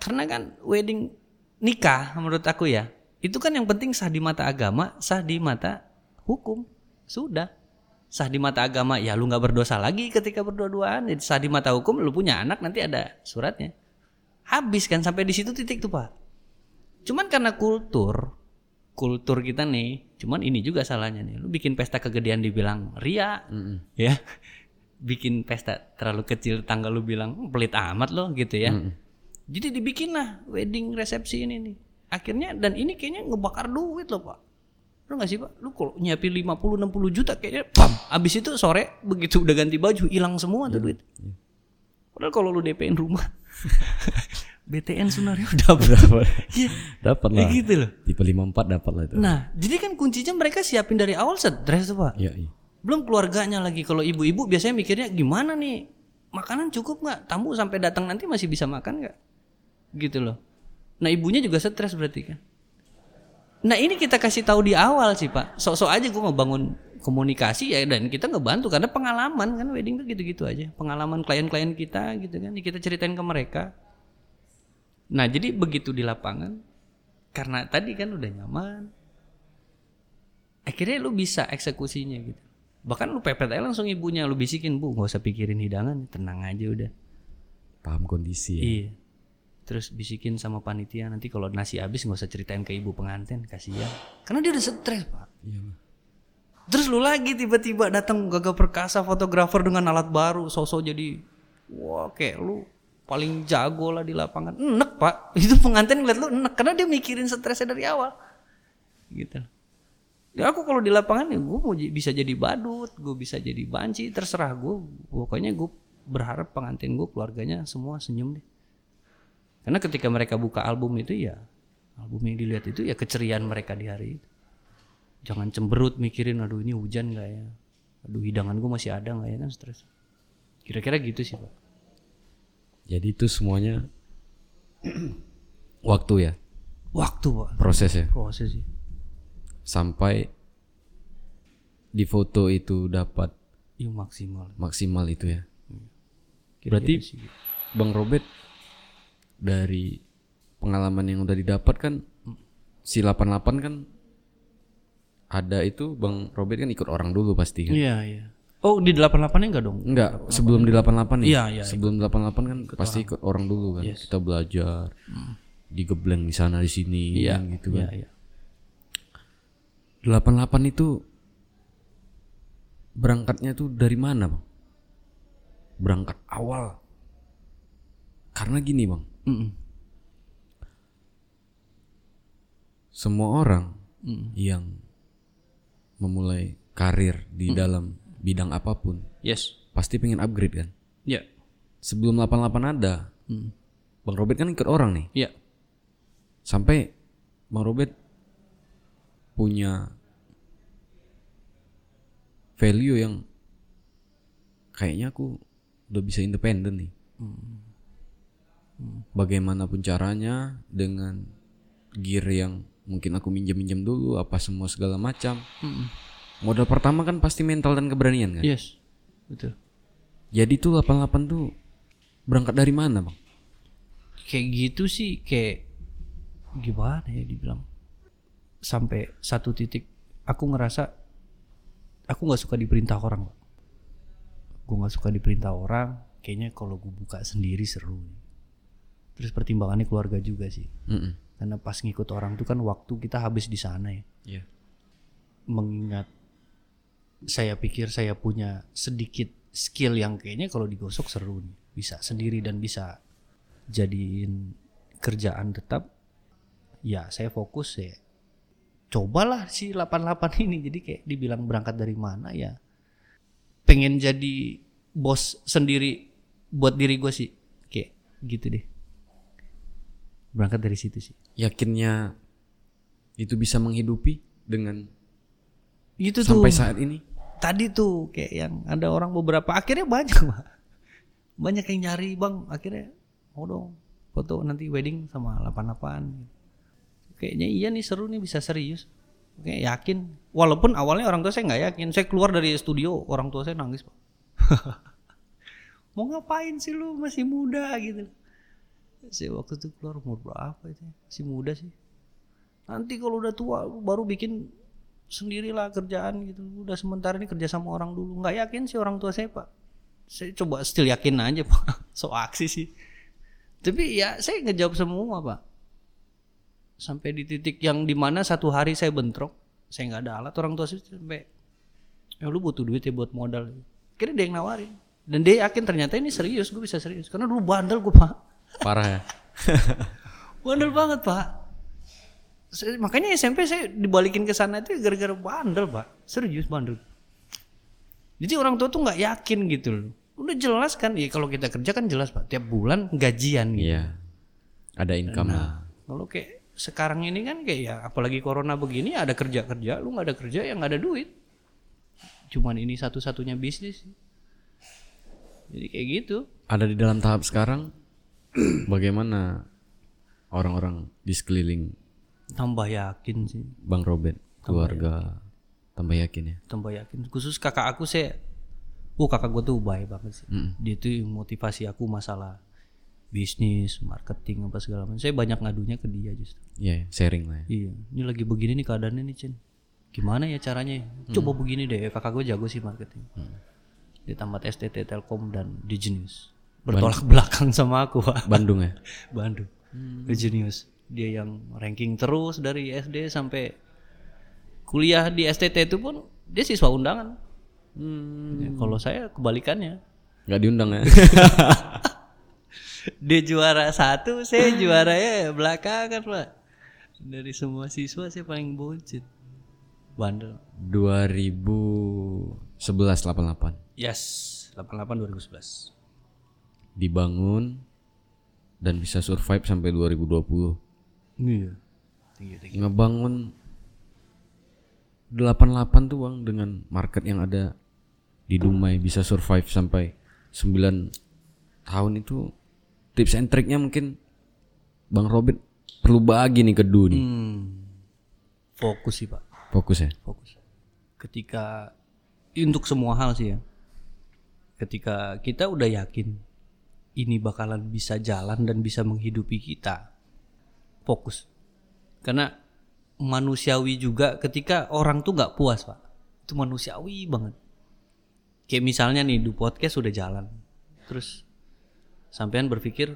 Karena kan wedding nikah menurut aku ya itu kan yang penting sah di mata agama sah di mata hukum. Sudah. Sah di mata agama ya lu nggak berdosa lagi ketika berdua-duaan. Sah di mata hukum lu punya anak nanti ada suratnya. Habis kan sampai di situ titik tuh pak. Cuman karena kultur kultur kita nih cuman ini juga salahnya nih. Lu bikin pesta kegedean dibilang ria Mm-mm. ya. Bikin pesta terlalu kecil tanggal lu bilang "Hmm, pelit amat lo gitu ya. Jadi dibikin lah wedding resepsi ini nih. Akhirnya dan ini kayaknya ngebakar duit loh pak. Lu nggak sih pak? Lu kalau nyiapin 50 60 juta kayaknya pam abis itu sore begitu udah ganti baju hilang semua tuh duit. Padahal kalau lu DP-in rumah BTN Sunario dapat Dapat. Iya. Dapat Ya lah. gitu loh. Tipe 54 dapat lah itu. nah jadi kan kuncinya mereka siapin dari awal stres tuh pak. Iya, iya. belum keluarganya lagi. Kalau ibu-ibu biasanya mikirnya gimana nih? Makanan cukup nggak? Tamu sampai datang nanti masih bisa makan nggak? Gitu loh. Nah ibunya juga stres berarti kan. Nah ini kita kasih tahu di awal sih pak. Sok-sok aja gue ngebangun komunikasi ya dan kita ngebantu karena pengalaman kan wedding tuh gitu-gitu aja. Pengalaman klien-klien kita gitu kan. Kita ceritain ke mereka nah jadi begitu di lapangan karena tadi kan udah nyaman akhirnya lu bisa eksekusinya gitu bahkan lu pepet aja langsung ibunya lu bisikin bu nggak usah pikirin hidangan tenang aja udah Paham kondisi ya. iya terus bisikin sama panitia nanti kalau nasi habis nggak usah ceritain ke ibu pengantin kasihan karena dia udah stres pak Iya. lah. terus lu lagi tiba-tiba datang gagah perkasa fotografer dengan alat baru sosok jadi wah kayak lu paling jago lah di lapangan. Enek pak. Itu pengantin ngeliat lu enek karena dia mikirin stresnya dari awal. Gitu. Ya aku kalau di lapangan ya gue bisa jadi badut gue bisa jadi banci terserah gue pokoknya gue berharap pengantin gue keluarganya semua senyum deh. Karena ketika mereka buka album itu ya album yang dilihat itu ya keceriaan mereka di hari itu. Jangan cemberut mikirin aduh ini hujan nggak ya? Aduh hidangan gue masih ada nggak ya? Kan stres. Kira-kira gitu sih pak Jadi itu semuanya waktu ya, waktu pak proses ya. proses sih Sampai di foto itu dapat iya maksimal maksimal itu ya. Kira-kira Berarti sih. Bang Robert dari pengalaman yang udah didapat kan si 88 kan ada itu Bang Robert kan ikut orang dulu pasti kan. Iya, iya. Oh, di 88-nya enggak dong? Enggak, sebelum di 88 nih. Iya, iya, Sebelum 88 kan pasti ikut orang dulu kan. Kita belajar. Digebleng di sana di sini Iya, kan, gitu kan. Iya, iya. 88 itu berangkatnya tuh dari mana, Bang? Berangkat awal. Karena gini, Bang. Mm-mm. Semua orang Mm. yang memulai karir di dalam bidang apa pun Yes. pasti pengen upgrade kan. Iya. Sebelum 88 ada, Mm. Bang Robert kan ikut orang nih. Iya. Sampai Bang Robert punya value yang kayaknya aku udah bisa independen nih. Bagaimanapun caranya dengan gear yang mungkin aku minjem-minjem dulu apa semua segala macam. Mm-mm. Modal pertama kan pasti mental dan keberanian kan. Yes. Betul. Jadi tuh 88 tuh berangkat dari mana, Bang? Kayak gitu sih kayak gimana ya dibilang. Sampai satu titik aku ngerasa aku nggak suka diperintah orang, Pak. Gue nggak suka diperintah orang. Kayaknya kalau gue buka sendiri seru. Terus pertimbangannya keluarga juga sih. Mm-mm. Karena pas ngikut orang tuh kan waktu kita habis di sana ya. Iya. mengingat saya pikir saya punya sedikit skill yang kayaknya kalau digosok seru nih. Bisa sendiri dan bisa jadiin kerjaan tetap. Ya saya fokus ya. Cobalah si 88 ini. Jadi kayak dibilang berangkat dari mana ya. Pengen jadi bos sendiri buat diri gue sih. Kayak gitu deh. Berangkat dari situ sih. Yakinnya itu bisa menghidupi dengan Gitu tuh. sampai saat ini. tadi tuh kayak yang ada orang beberapa akhirnya banyak Pak. banyak yang nyari bang akhirnya mau dong foto nanti wedding sama 88 kayaknya iya nih seru nih bisa serius kayak yakin walaupun awalnya orang tua saya nggak yakin saya keluar dari studio orang tua saya nangis pak mau ngapain sih lu masih muda gitu saya waktu itu keluar umur berapa itu ya? masih muda sih nanti kalau udah tua baru bikin sendirilah kerjaan gitu. Udah sementara ini kerja sama orang dulu. Nggak yakin sih orang tua saya pak. Saya coba still yakin aja pak. So aksi sih. Tapi ya saya ngejawab semua pak. Sampai di titik yang di mana satu hari saya bentrok saya nggak ada alat orang tua saya sampai ya lu butuh duit ya buat modal. Kira dia yang nawarin. Dan dia yakin ternyata ini serius gue bisa serius. Karena dulu bandel gue pak. Parah ya. bandel banget pak Saya- makanya SMP saya dibalikin ke sana itu gara-gara bandel pak. Serius bandel. Jadi orang tua tuh nggak yakin gitu loh. Udah jelas kan? Ya kalau kita kerja kan jelas pak. Tiap bulan gajian gitu. Iya. Ada income lah. kalau kayak sekarang ini kan kayak ya apalagi corona begini ada kerja kerja lu nggak ada kerja yang nggak ada duit. Cuman ini satu-satunya bisnis. Jadi kayak gitu. Ada di dalam tahap sekarang bagaimana orang-orang di sekeliling tambah yakin sih. Bang Robert, keluarga tambah yakin ya. tambah yakin. Khusus kakak aku saya oh kakak gue tuh baik banget sih. Mm. dia tuh motivasi aku masalah bisnis marketing apa segala macam. Saya banyak ngadunya ke dia justru. Iya, sharing lah ya. iya. Ini lagi begini nih keadaannya nih Cen gimana ya caranya? Ya? coba begini deh kakak gue jago sih marketing. Dia tamat STT Telkom dan di Genius bertolak belakang sama aku Pak. Bandung ya. Bandung. Di Genius dia yang ranking terus dari SD sampai kuliah di STT itu pun dia siswa undangan. Ya, kalau saya kebalikannya. Nggak diundang ya. dia juara satu saya juara ya belakangan pak. Dari semua siswa saya paling buncit bandel. 2011 88 yes 88 2011 dibangun dan bisa survive sampai 2020. Iya tinggi tinggi Ngebangun 88 tuh Bang dengan market yang ada di Dumai bisa survive sampai 9 tahun itu tips and triknya mungkin Bang Robert perlu bagi nih ke Du nih. hmm. fokus sih pak Fokus ya. fokus ketika untuk semua hal sih ya ketika kita udah yakin ini bakalan bisa jalan dan bisa menghidupi kita fokus. Karena manusiawi juga ketika orang tuh nggak puas pak. Itu manusiawi banget. Kayak misalnya nih di podcast udah jalan. Terus sampean berpikir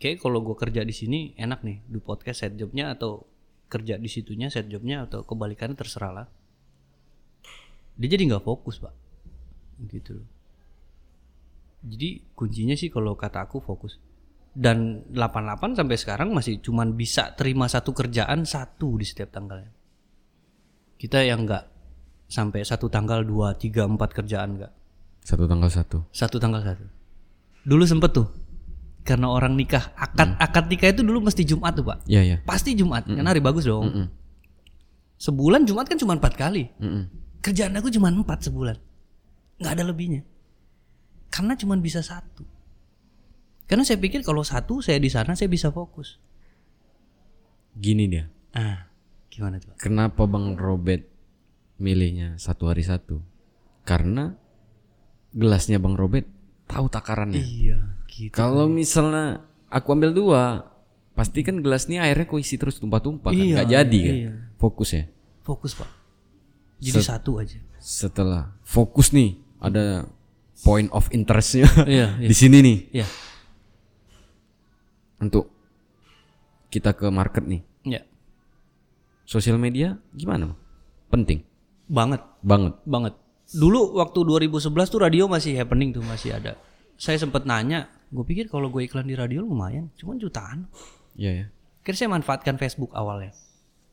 kayak kalau gue kerja di sini enak nih di podcast set jobnya atau kerja di situnya set jobnya atau kebalikannya terserah lah. Dia jadi nggak fokus pak. Gitu jadi kuncinya sih kalau kata aku fokus dan 88 sampai sekarang masih cuman bisa terima satu kerjaan satu di setiap tanggalnya. Kita yang nggak sampai satu tanggal dua tiga empat kerjaan nggak. Satu tanggal satu. satu tanggal satu. Dulu sempet tuh karena orang nikah akad akad nikah itu dulu mesti Jumat tuh pak. Iya iya. pasti Jumat kan hari bagus dong. Mm-mm. sebulan Jumat kan cuma empat kali. Mm-mm. kerjaan aku cuma empat sebulan. Nggak ada lebihnya. Karena cuma bisa satu karena saya pikir kalau satu saya di sana saya bisa fokus Gini dia. ah gimana tuh? Kenapa Bang Robert milihnya satu hari satu? Karena gelasnya Bang Robert tahu takarannya. iya gitu Kalau misalnya aku ambil dua, pasti kan gelas ini airnya kok isi terus tumpah-tumpah kan? Iya, Nggak jadi kan? iya. Fokus ya. fokus pak jadi satu aja Setelah fokus nih, ada point of interestnya iya di sini nih iya untuk kita ke market nih. iya Sosial media gimana? Penting banget banget. banget dulu waktu 2011 tuh radio masih happening tuh masih ada saya sempet nanya gue pikir kalau gue iklan di radio lumayan cuman jutaan Iya ya. Akhirnya saya manfaatkan Facebook awalnya.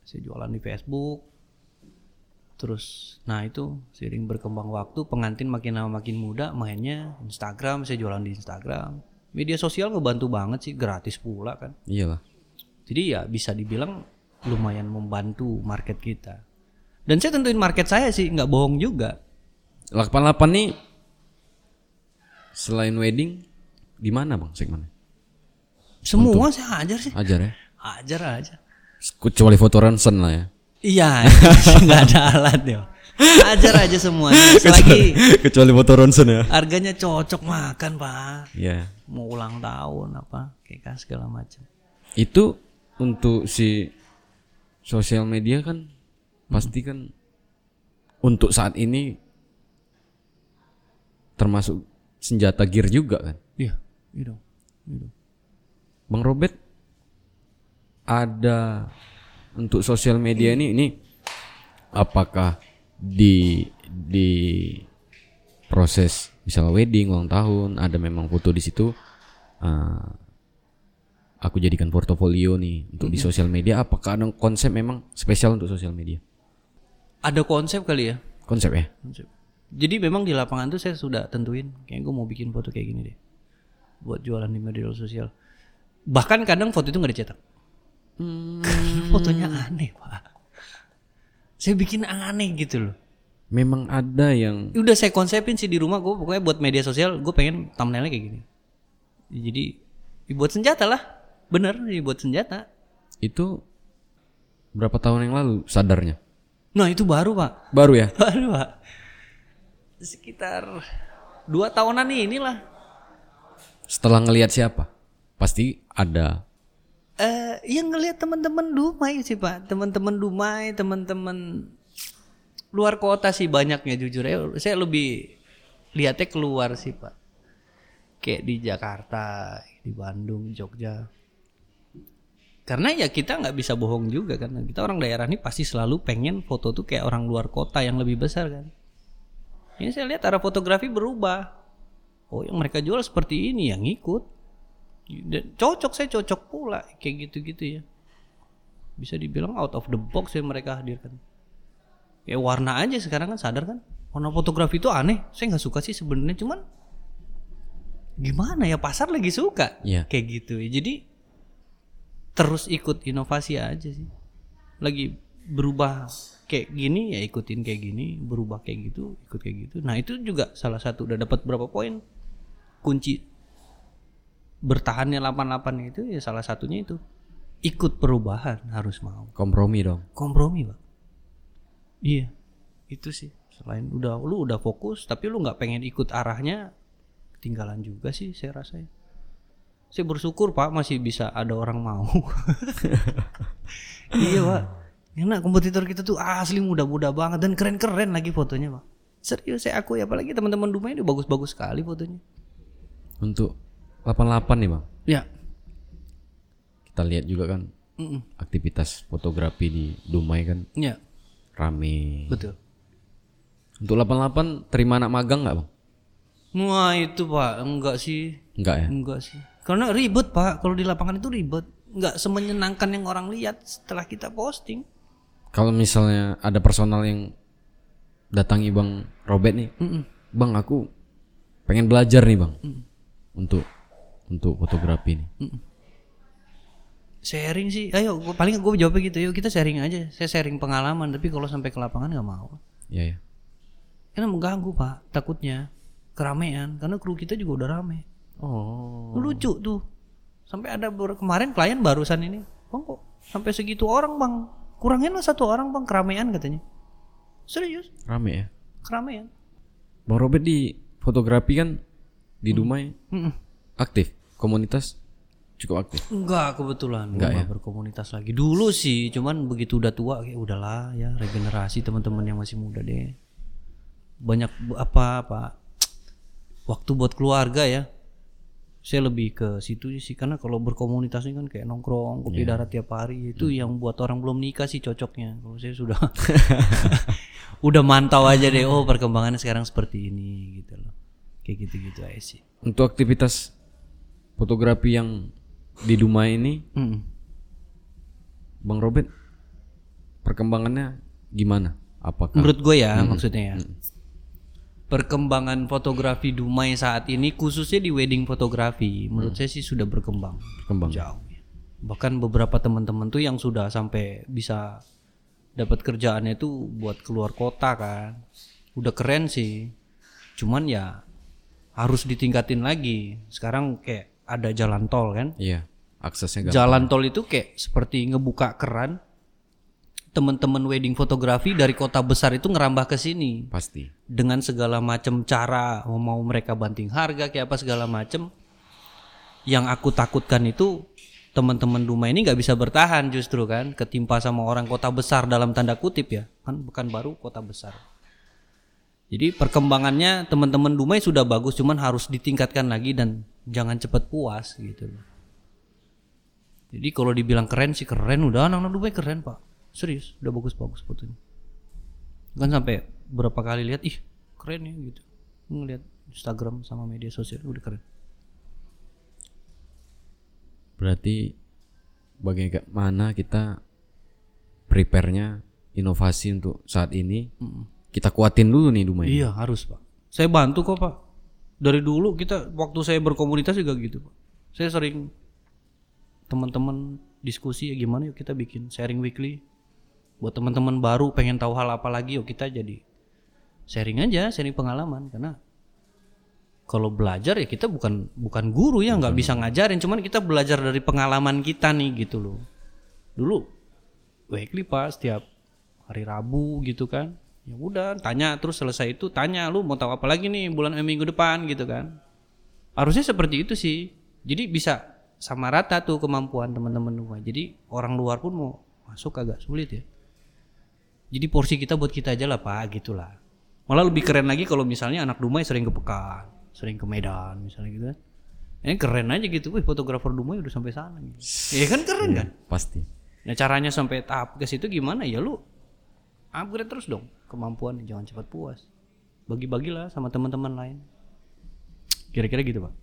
Saya jualan di Facebook. Terus, nah itu seiring berkembang waktu, pengantin makin lama makin muda, mainnya Instagram, saya jualan di Instagram. Media sosial ngebantu banget sih, gratis pula kan. Iyalah. Jadi ya bisa dibilang lumayan membantu market kita. Dan saya tentuin market saya sih, nggak bohong juga. 88 nih selain wedding gimana Bang segmennya? Semua saya ajar sih, Ajar ya. ajar aja. Kecuali foto ronsen lah ya. Iya, nggak ada alat ya. Ajar aja semuanya. Selagi Kecuali foto ronsen ya. harganya cocok makan pak Iya. mau ulang tahun apa kayak kan segala macam Itu untuk si sosial media kan pasti kan untuk saat ini termasuk senjata gear juga kan. iya iya dong iya dong. Bang Robert ada untuk sosial media ini ini apakah di di proses misalnya wedding ulang tahun ada memang foto di situ eh, aku jadikan portofolio nih untuk di sosial media. Apakah ada konsep memang spesial untuk sosial media? Ada konsep kali ya? Konsep ya? Konsep. Jadi memang di lapangan tuh saya sudah tentuin kayak gue mau bikin foto kayak gini deh buat jualan di media sosial. Bahkan kadang foto itu nggak dicetak. Karena fotonya aneh pak saya bikin aneh gitu loh. Memang ada yang udah saya konsepin sih di rumah. Gue pokoknya buat media sosial gue pengen thumbnailnya kayak gini. Jadi ya buat senjata lah. Bener ya buat senjata. Itu berapa tahun yang lalu sadarnya? Nah itu baru pak. Baru ya? Baru pak. Sekitar dua tahunan inilah setelah ngelihat siapa? Pasti ada eh yang ngelihat teman-teman Dumai sih pak. Teman-teman Dumai teman-teman luar kota sih banyaknya jujur ya. Saya lebih lihatnya keluar sih pak. Kayak di Jakarta di Bandung Jogja. Karena ya kita nggak bisa bohong juga kan. Kita orang daerah ini pasti selalu pengen foto tuh kayak orang luar kota yang lebih besar kan. Ini saya lihat arah fotografi berubah. Oh yang mereka jual seperti ini yang ikut dan cocok saya cocok pula kayak gitu-gitu ya. Bisa dibilang out of the box yang mereka hadirkan. Kayak warna aja sekarang kan sadar kan? Warna fotografi itu aneh saya nggak suka sih sebenarnya cuman gimana ya pasar lagi suka. Iya. kayak gitu ya jadi terus ikut inovasi aja sih. Lagi berubah kayak gini ya ikutin kayak gini berubah kayak gitu ikut kayak gitu. Nah itu juga salah satu udah dapat berapa poin? Kunci bertahannya 88 itu ya salah satunya itu. Ikut perubahan harus mau. Kompromi dong. Kompromi pak. Iya itu sih. Selain udah lu udah fokus tapi lu nggak pengen ikut arahnya ketinggalan juga sih saya rasa ya. saya bersyukur pak masih bisa ada orang mau. Iya pak. Karena kompetitor kita tuh asli muda-muda banget dan keren-keren lagi fotonya pak. Serius saya aku ya apalagi teman-teman Dumai ini bagus-bagus sekali fotonya. Untuk 88 nih bang, Ya. kita lihat juga kan Mm-mm. aktivitas fotografi di Dumai kan Ya rame. betul. Untuk 88 terima anak magang nggak bang? Wah itu pak enggak sih Enggak ya? enggak sih. Karena ribet pak kalau di lapangan itu ribet. Enggak semenyenangkan yang orang lihat setelah kita posting. Kalau misalnya ada personal yang datangi bang Robert nih, Mm-mm. bang aku pengen belajar nih bang untuk untuk fotografi nih. Sharing sih, ayo paling gue jawabnya gitu, yuk kita sharing aja. Saya sharing pengalaman, tapi kalau sampai ke lapangan nggak mau. Ya ya. Karena mengganggu pak, takutnya keramaian. Karena kru kita juga udah rame. Oh. Lucu tuh. Sampai ada kemarin klien barusan ini, bang kok sampai segitu orang bang, kurangin lah satu orang bang keramaian katanya. Serius, Rame ya. keramaian. Bang Robert di fotografi kan di Dumai Mm-mm. aktif, komunitas cukup aktif. Enggak kebetulan Enggak ya? berkomunitas lagi. Dulu sih, cuman begitu udah tua kayak udahlah ya regenerasi teman-teman yang masih muda deh. Banyak apa apa waktu buat keluarga ya. Saya lebih ke situ sih karena kalau berkomunitas ini kan kayak nongkrong, kopi darat tiap hari itu yang buat orang belum nikah sih cocoknya. Kalau saya sudah udah mantau aja deh oh perkembangannya sekarang seperti ini gitu loh. Kayak gitu-gitu aja sih. Untuk aktivitas fotografi yang di Dumai ini, Mm. Bang Robert perkembangannya gimana? Apakah Menurut gue ya maksudnya ya. Perkembangan fotografi Dumai saat ini khususnya di wedding fotografi menurut saya sih sudah berkembang berkembang? jauh. ya. Bahkan beberapa teman-teman tuh yang sudah sampai bisa dapat kerjaannya tuh buat keluar kota kan. Udah keren sih. Cuman ya harus ditingkatin lagi. Sekarang kayak ada jalan tol kan. Iya, aksesnya gampang. Jalan tol itu kayak seperti ngebuka keran. Teman-teman wedding fotografi dari kota besar itu ngerambah ke sini Pasti. dengan segala macam cara mau mereka banting harga kayak apa segala macam. Yang aku takutkan itu teman-teman Duma ini nggak bisa bertahan justru kan ketimpa sama orang kota besar dalam tanda kutip ya kan bukan baru kota besar. Jadi perkembangannya teman-teman Dumai sudah bagus cuman harus ditingkatkan lagi dan jangan cepat puas gitu. Loh. Jadi kalau dibilang keren sih keren udah anak-anak Dumai keren pak. Serius udah bagus-bagus fotonya. Kan sampai berapa kali lihat ih keren ya gitu. Ngeliat Instagram sama media sosial udah keren. Berarti bagaimana kita prepare-nya inovasi untuk saat ini? Kita kuatin dulu nih Dumai. iya harus pak. Saya bantu kok pak. Dari dulu kita waktu saya berkomunitas juga gitu pak. Saya sering teman-teman diskusi ya gimana yuk kita bikin sharing weekly? Buat teman-teman baru pengen tahu hal apa lagi yuk kita jadi sharing aja sharing pengalaman. Karena kalau belajar ya kita bukan bukan guru ya nggak bisa ngajarin. Cuman kita belajar dari pengalaman kita nih gitu loh. Dulu weekly pak setiap hari Rabu gitu kan ya udah tanya terus selesai itu tanya lu mau tahu apa lagi nih bulan eh, minggu depan? Gitu kan. Harusnya seperti itu sih. Jadi bisa sama rata tuh kemampuan teman-teman semua jadi orang luar pun mau masuk agak sulit ya. Jadi porsi kita buat kita aja lah pak gitulah. Malah lebih keren lagi kalau misalnya anak Dumai sering ke Pekan sering ke Medan misalnya gitu kan. Ini keren aja gitu. Wih fotografer Dumai udah sampai sana gitu. ya kan keren kan? Pasti. Nah caranya sampai tahap ke situ gimana? Ya lu upgrade terus dong kemampuan jangan cepat puas. Bagi-bagilah sama teman-teman lain. Kira-kira gitu pak.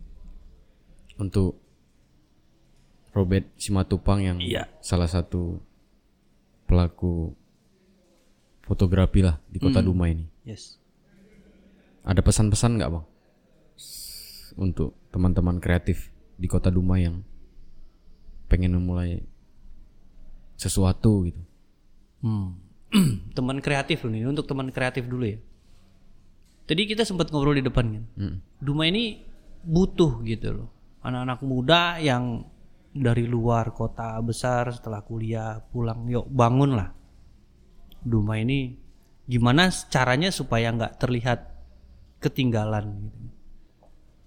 Untuk Robert Simatupang yang Iya. salah satu pelaku fotografi lah di kota Hmm. Dumai ini. Yes. Ada pesan-pesan nggak bang? Untuk teman-teman kreatif di kota Dumai yang pengen memulai sesuatu gitu. Hmm. teman kreatif loh nih untuk teman kreatif dulu ya. Tadi kita sempat ngobrol di depan kan. Mm. Duma ini butuh gitu loh. Anak-anak muda yang dari luar kota besar setelah kuliah pulang yuk bangun lah. Duma ini gimana caranya supaya nggak terlihat ketinggalan gitu.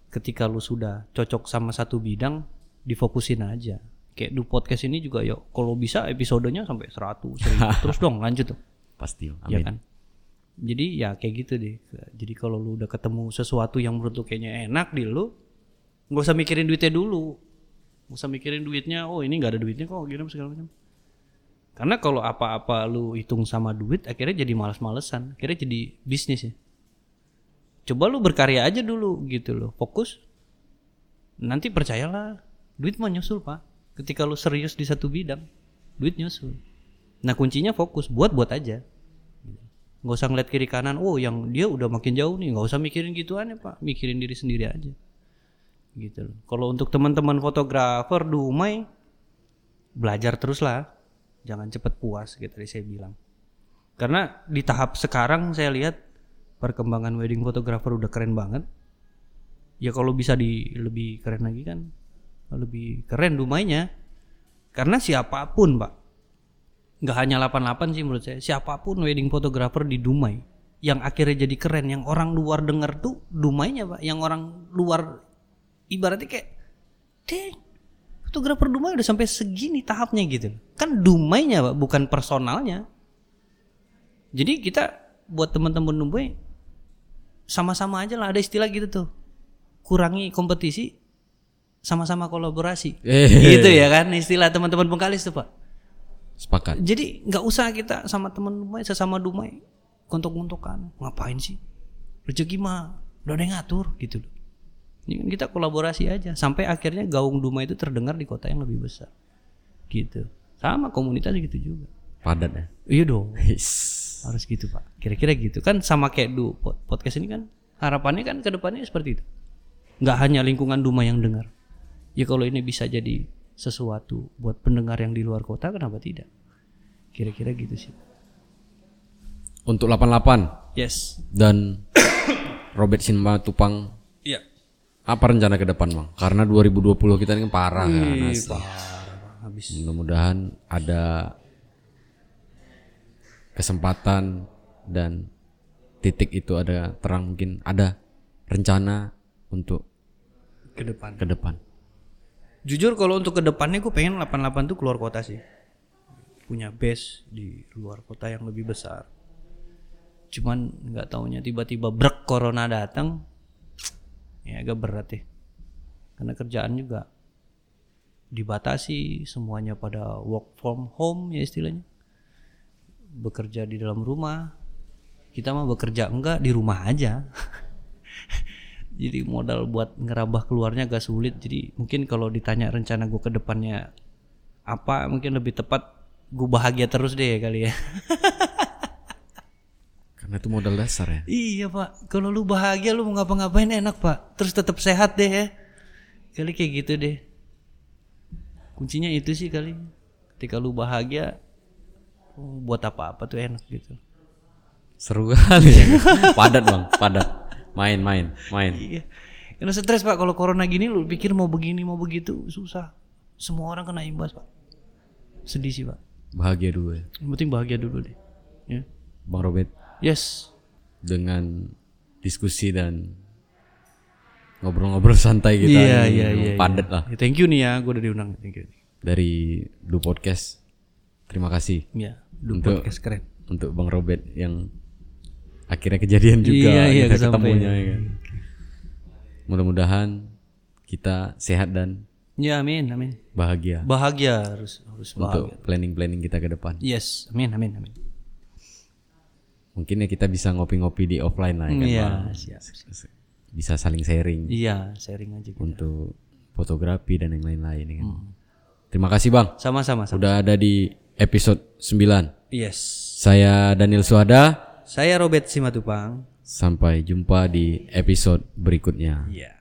Ketika lu sudah cocok sama satu bidang, difokusin aja. Kayak du podcast ini juga ya kalau bisa episodenya sampai 100 1000. terus dong lanjut tuh. Pasti. ya Amin. kan? Jadi ya kayak gitu deh. Jadi kalau lu udah ketemu sesuatu yang menurut lu kayaknya enak di lu nggak usah mikirin duitnya dulu. Nggak usah mikirin duitnya oh ini nggak ada duitnya kok gini segala macam. Karena kalau apa-apa lu hitung sama duit akhirnya jadi malas-malesan akhirnya jadi bisnis ya. Coba lu berkarya aja dulu gitu loh. Fokus. Nanti percayalah duit mah nyusul pak ketika lu serius di satu bidang duit nyusul. Nah kuncinya fokus buat buat aja. Nggak usah ngeliat kiri kanan oh yang dia udah makin jauh nih. Nggak usah mikirin gituan ya pak. Mikirin diri sendiri aja. Gitu loh. Kalau untuk teman-teman fotografer dumai belajar terus lah. Jangan cepet puas gitu tadi saya bilang. Karena di tahap sekarang saya lihat perkembangan wedding photographer udah keren banget. Ya kalau bisa di lebih keren lagi kan lebih keren dumainya karena siapa pun pak. Nggak hanya 88 sih menurut saya. Siapa pun wedding photographer di Dumai yang akhirnya jadi keren yang orang luar denger tuh Dumainya pak. Yang orang luar ibaratnya kayak deng fotografer Dumai udah sampai segini tahapnya gitu. Kan Dumainya pak bukan personalnya. Jadi kita buat teman-teman Dumai sama-sama aja lah. Ada istilah gitu tuh. Kurangi kompetisi sama-sama kolaborasi. Eh. gitu ya kan istilah teman-teman Bengkalis tuh pak. Sepakat. jadi nggak usah kita sama teman Dumai sesama Dumai kontok-kontokan ngapain sih? Rezeki mah udah ada yang ngatur gitu loh. Ini kan kita kolaborasi aja. Sampai akhirnya gaung Dumai itu terdengar di kota yang lebih besar. Gitu. Sama komunitas gitu juga. Padat ya. iya dong. Harus gitu pak. Kira-kira gitu. Kan sama kayak du pod- podcast ini kan harapannya kan ke depannya seperti itu. Nggak hanya lingkungan Dumai yang dengar ya kalau ini bisa jadi sesuatu buat pendengar yang di luar kota kenapa tidak? Kira-kira gitu sih. Untuk 88 yes. Dan Robert Sinma Tupang. Iya. Apa rencana ke depan bang? Karena 2020 kita ini kan parah kan. asli. habis. Mudah-mudahan ada kesempatan dan titik itu ada terang mungkin ada rencana untuk ke depan. ke depan. Jujur kalau untuk ke depannya gue pengen 88 tuh keluar kota sih. Punya base di luar kota yang lebih besar. Cuman nggak taunya tiba-tiba brek corona datang ya agak berat ya karena kerjaan juga dibatasi semuanya pada work from home ya istilahnya. Bekerja di dalam rumah. Kita mah bekerja enggak di rumah aja jadi modal buat ngerambah keluarnya agak sulit. Jadi mungkin kalau ditanya rencana gue ke depannya apa mungkin lebih tepat gue bahagia terus deh kali ya. Karena itu modal dasar ya. iya pak. Kalau lu bahagia lu mau ngapa-ngapain enak pak. Terus tetap sehat deh ya. Kali kayak gitu deh. Kuncinya itu sih kali. Ketika lu bahagia buat apa-apa tuh enak gitu. Seru kali ya. padat bang, padat. Main, main, main. Iya. Karena stres pak kalau corona gini lu pikir mau begini mau begitu susah. Semua orang kena imbas pak. Sedih sih pak. Bahagia dulu ya. Yang penting bahagia dulu deh. Ya. Bang Robert Yes. dengan diskusi dan ngobrol-ngobrol santai kita Iya ini iya iya. padat iya. lah Ya, Thank you nih ya, gue udah diundang. Thank you. dari Du Podcast. Terima kasih Ya, du Untuk- podcast keren. untuk Bang Robert yang akhirnya kejadian juga Iya, iya, kita ketemunya ya kan. Mudah-mudahan kita sehat dan Ya amin amin. bahagia Bahagia harus harus untuk bahagia. planning-planning kita ke depan. Yes, amin amin amin. Mungkin ya kita bisa ngopi-ngopi di offline lah ya kan. Iya, Bang? siap. Bisa saling sharing Iya, sharing aja. gitu. untuk fotografi dan yang lain-lain ya kan. Hmm. Terima kasih Bang. Sama-sama. sama. Sudah ada di episode 9. Yes. Saya Daniel Suada. Saya Robert Simatupang. Sampai jumpa di episode berikutnya. Iya.